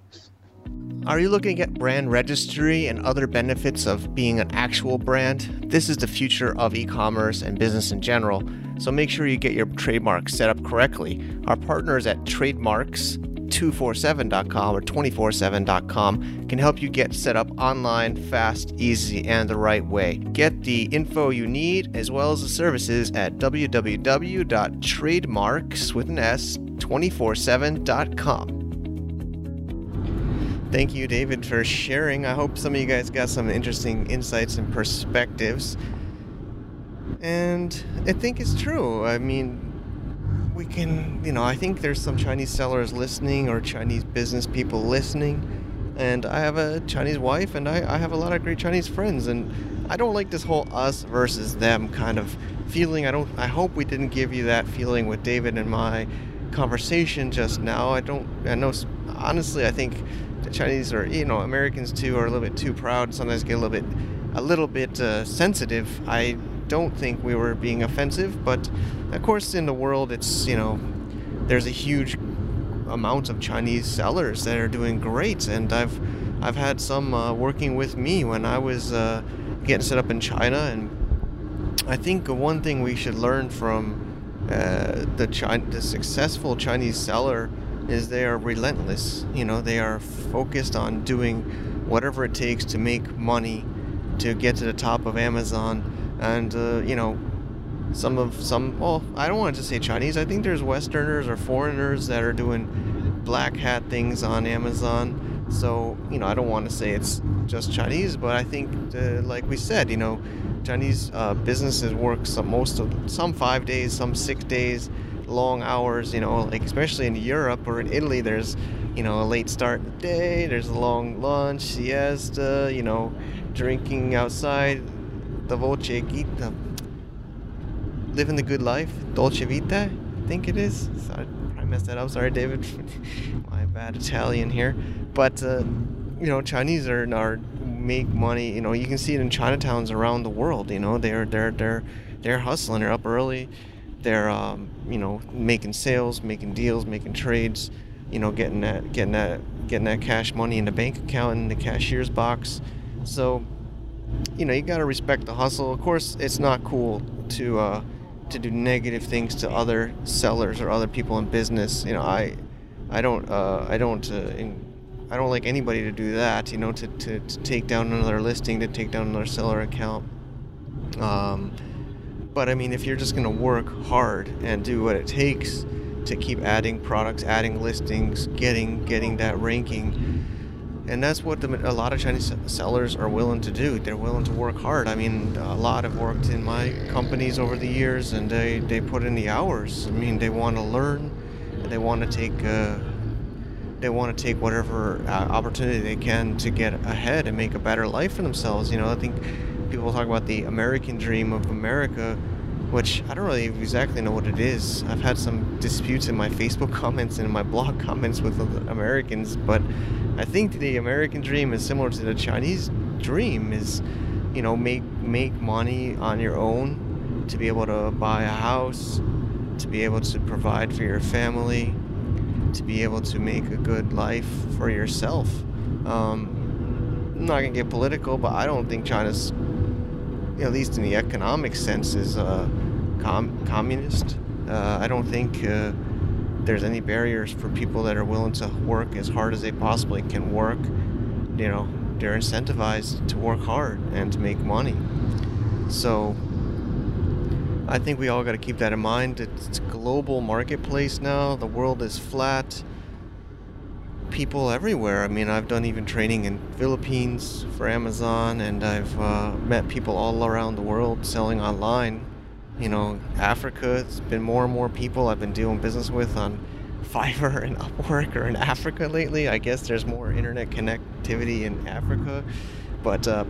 Are you looking at brand registry and other benefits of being an actual brand? This is the future of e commerce and business in general, so make sure you get your trademark set up correctly. Our partners at Trademarks 247.com or 247.com can help you get set up online fast, easy, and the right way. Get the info you need as well as the services at www.trademarks with an S 247.com. thank you, David, for sharing. I hope some of you guys got some interesting insights and perspectives. And I think it's true. I mean, we can, you know, I think there's some Chinese sellers listening or Chinese business people listening. And I have a Chinese wife and I, I have a lot of great Chinese friends. And I don't like this whole us versus them kind of feeling. I don't, I hope we didn't give you that feeling with David and my conversation just now. I don't, I know, honestly, I think the Chinese or, you know, Americans too are a little bit too proud. Sometimes get a little bit, a little bit uh, sensitive. I don't think we were being offensive, but of course, in the world, it's you know, there's a huge amount of Chinese sellers that are doing great, and I've I've had some uh, working with me when I was uh, getting set up in China, and I think one thing we should learn from uh, the China, the successful Chinese seller is they are relentless. You know, they are focused on doing whatever it takes to make money, to get to the top of Amazon and uh, you know some of some well i don't want to say chinese. I think there's westerners or foreigners that are doing black hat things on amazon. So you know i don't want to say it's just chinese but i think uh, like we said you know chinese uh, businesses work some most of some five days some six days long hours you know like especially in europe or in italy there's you know a late start day there's a long lunch siesta you know drinking outside the Dolce Vita. Living the good life, Dolce Vita, I think it is. Sorry, I messed that up. Sorry, David. (laughs) My bad Italian here. But uh, you know, Chinese are, are make money. You know, you can see it in Chinatowns around the world. You know, they're they're they're they're hustling. They're up early. They're um, you know making sales, making deals, making trades. You know, getting that getting that getting that cash money in the bank account in the cashier's box. So you know you got to respect the hustle. Of course, it's not cool to uh, to do negative things to other sellers or other people in business. You know, I I don't uh, I don't uh, I don't like anybody to do that. You know, to, to, to take down another listing, to take down another seller account. Um, but I mean, if you're just gonna work hard and do what it takes to keep adding products, adding listings, getting getting that ranking and that's what the, a lot of Chinese sellers are willing to do. They're willing to work hard. I mean, a lot have worked in my companies over the years, and they, they put in the hours. I mean, they want to learn, they want to take uh, they want to take whatever uh, opportunity they can to get ahead and make a better life for themselves. You know, I think people talk about the American dream of America, which I don't really exactly know what it is. I've had some disputes in my Facebook comments and in my blog (laughs) comments with Americans, but I think the American dream is similar to the Chinese dream is, you know, make make money on your own, to be able to buy a house, to be able to provide for your family, to be able to make a good life for yourself. Um, I'm not gonna get political, but I don't think China's, at least in the economic sense, is uh, com- communist. Uh, I don't think. Uh, there's any barriers for people that are willing to work as hard as they possibly can work, you know, they're incentivized to work hard and to make money. So I think we all got to keep that in mind. It's a global marketplace now. The world is flat. People everywhere. I mean, I've done even training in Philippines for Amazon, and I've uh, met people all around the world selling online you know, Africa, it's been more and more people I've been doing business with on (laughs) Fiverr and Upwork or in Africa lately. I guess there's more internet connectivity in Africa, but uh,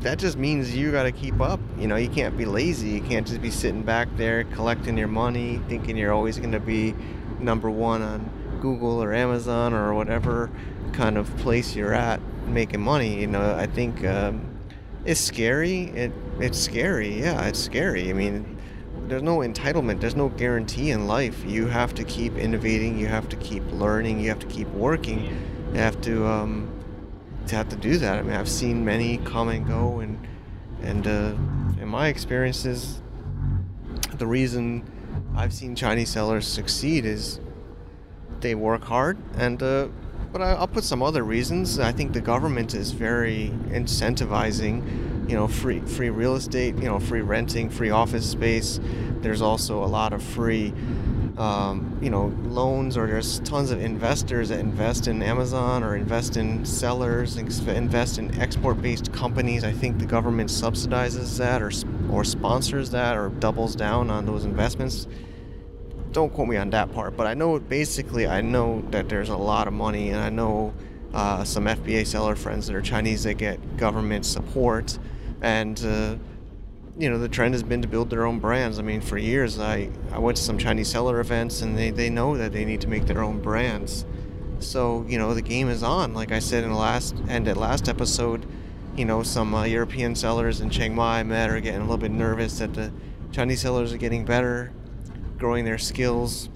that just means you got to keep up. You know, you can't be lazy. You can't just be sitting back there collecting your money, thinking you're always going to be number one on Google or Amazon or whatever kind of place you're at making money. You know, I think. Um, it's scary. It it's scary. Yeah, it's scary. I mean, there's no entitlement. There's no guarantee in life. You have to keep innovating. You have to keep learning. You have to keep working. You have to um, to have to do that. I mean, I've seen many come and go, and and uh, in my experiences, the reason I've seen Chinese sellers succeed is they work hard and uh, but I, will put some other reasons. I think the government is very incentivizing, you know, free free real estate, you know, free renting, free office space. There's also a lot of free um, you know loans or there's tons of investors that invest in Amazon or invest in sellers invest in export-based companies I think the government subsidizes that or or sponsors that or doubles down on those investments don't quote me on that part but I know basically I know that there's a lot of money and I know uh, some FBA seller friends that are Chinese that get government support and uh, you know the trend has been to build their own brands. I mean, for years I I went to some Chinese seller events and they they know that they need to make their own brands. So you know the game is on. Like I said in the last and at last episode, you know some uh, European sellers in Chiang Mai I met are getting a little bit nervous that the Chinese sellers are getting better, growing their skills.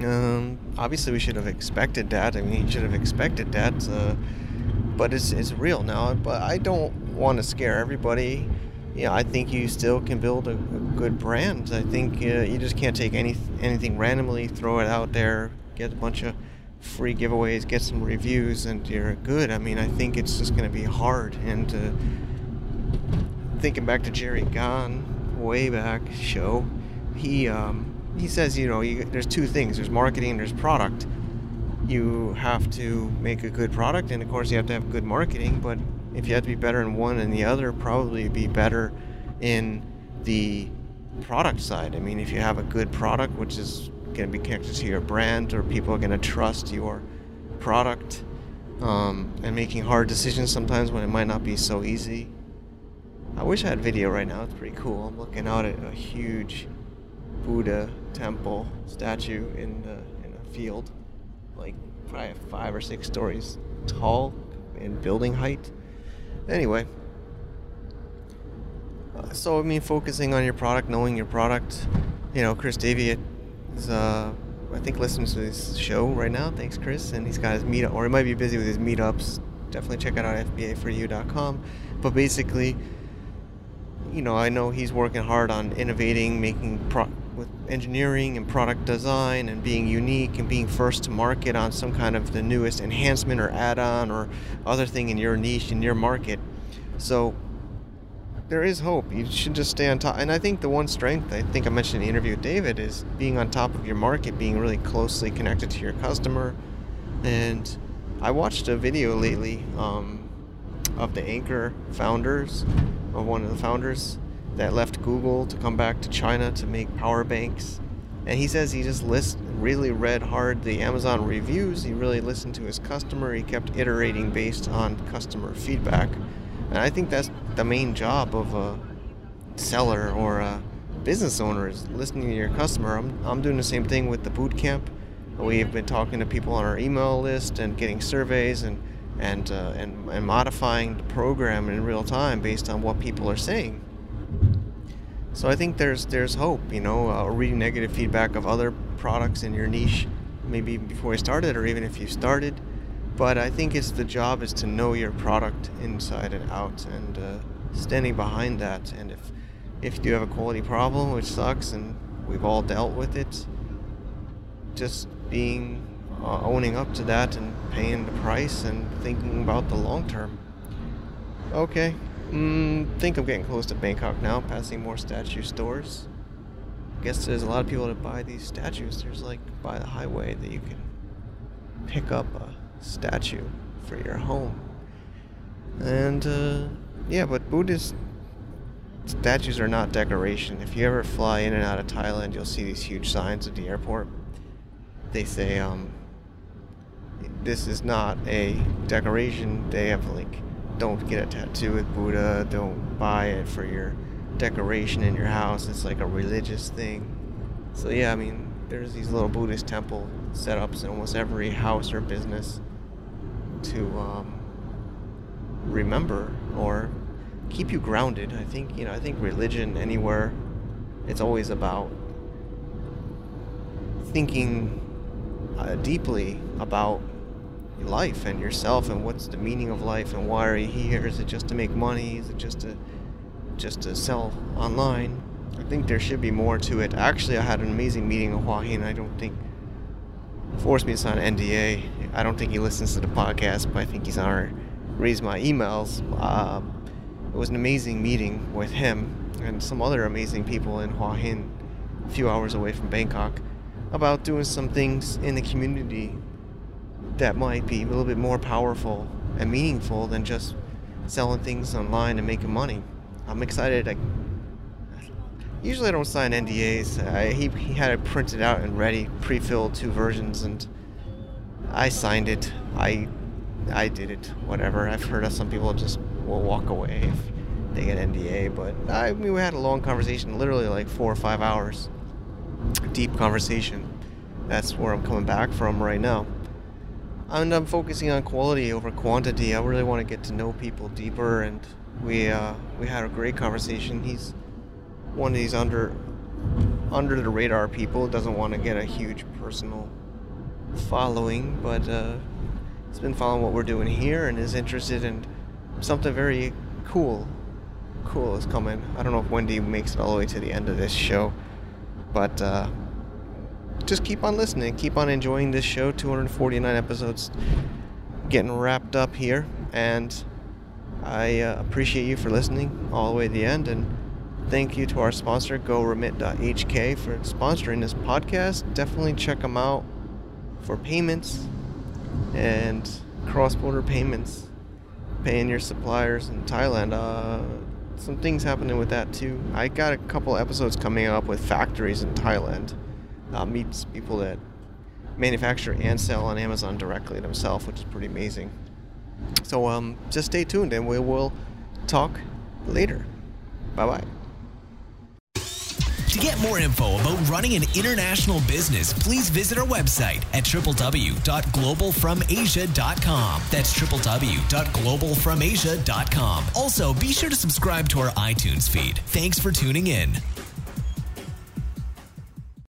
Um, obviously, we should have expected that. I mean, you should have expected that. Uh, but it's it's real now. But I don't want to scare everybody yeah, I think you still can build a, a good brand. I think uh, you just can't take any anything randomly, throw it out there, get a bunch of free giveaways, get some reviews, and you're good. I mean, I think it's just going to be hard. And uh, thinking back to Jerry Gahn, way back show, he um, he says, you know, you, there's two things: there's marketing there's product. You have to make a good product, and of course, you have to have good marketing, but if you have to be better in one and the other, probably be better in the product side. I mean, if you have a good product, which is going to be connected to your brand, or people are going to trust your product, um, and making hard decisions sometimes when it might not be so easy. I wish I had video right now. It's pretty cool. I'm looking out at a huge Buddha temple statue in the in a field, like probably five or six stories tall in building height. Anyway, uh, so I mean, focusing on your product, knowing your product. You know, Chris Davy is, uh, I think, listening to this show right now. Thanks, Chris. And he's got his meetup, or he might be busy with his meetups. Definitely check out FBA4U.com. But basically, you know, I know he's working hard on innovating, making pro- engineering and product design and being unique and being first to market on some kind of the newest enhancement or add-on or other thing in your niche in your market. So there is hope. You should just stay on top. And I think the one strength I think I mentioned in the interview with David is being on top of your market, being really closely connected to your customer. And I watched a video lately um, of the Anker founders, of one of the founders, that left Google to come back to China to make power banks. And he says he just list, really read hard the Amazon reviews. He really listened to his customer. He kept iterating based on customer feedback. And I think that's the main job of a seller or a business owner is listening to your customer. I'm, I'm doing the same thing with the boot camp. We've been talking to people on our email list and getting surveys and and, uh, and and modifying the program in real time based on what people are saying. So I think there's there's hope, you know, uh, reading negative feedback of other products in your niche, maybe before you started or even if you started. But I think it's the job is to know your product inside and out and uh, standing behind that. And if if you have a quality problem, which sucks, and we've all dealt with it, just being uh, owning up to that and paying the price and thinking about the long term. Okay, Mm, think I'm getting close to Bangkok now, passing more statue stores. I Guess there's a lot of people that buy these statues. There's like by the highway that you can pick up a statue for your home. And uh, yeah, but Buddhist statues are not decoration. If you ever fly in and out of Thailand, you'll see these huge signs at the airport. They say, um, this is not a decoration. They have like don't get a tattoo with Buddha. Don't buy it for your decoration in your house. It's like a religious thing. So yeah, I mean, there's these little Buddhist temple setups in almost every house or business to um, remember or keep you grounded. I think you know. I think religion anywhere, it's always about thinking uh, deeply about life and yourself and what's the meaning of life and why are you here? Is it just to make money? Is it just to just to sell online? I think there should be more to it. Actually, I had an amazing meeting with Hua Hin. I don't think forced me to sign an NDA. I don't think he listens to the podcast, but I think he's on reads my emails. Um, it was an amazing meeting with him and some other amazing people in Hua Hin, a few hours away from Bangkok. about doing some things in the community that might be a little bit more powerful and meaningful than just selling things online and making money. I'm excited. I, usually I don't sign NDAs. I, he, he had it printed out and ready, pre-filled two versions, and I signed it. I I did it. Whatever. I've heard of some people just will walk away if they get NDA, but I mean, we had a long conversation, literally like four or five hours, deep conversation. That's where I'm coming back from right now. And I'm focusing on quality over quantity. I really want to get to know people deeper, and we uh, we had a great conversation. He's one of these under under the radar people. Doesn't want to get a huge personal following, but uh, he's been following what we're doing here and is interested in something very cool. Cool is coming. I don't know if Wendy makes it all the way to the end of this show, but. Uh, just keep on listening, keep on enjoying this show. 249 episodes getting wrapped up here, and I uh, appreciate you for listening all the way to the end. And thank you to our sponsor, GoRemit.hk, for sponsoring this podcast. Definitely check them out for payments and cross-border payments, paying your suppliers in Thailand. Uh, some things happening with that too. I got a couple episodes coming up with factories in Thailand uh, meets people that manufacture and sell on Amazon directly themselves, which is pretty amazing. So um, just stay tuned and we will talk later. Bye bye. To get more info about running an international business, please visit our website at www.globalfromasia.com. That's www.globalfromasia.com. Also, be sure to subscribe to our iTunes feed. Thanks for tuning in.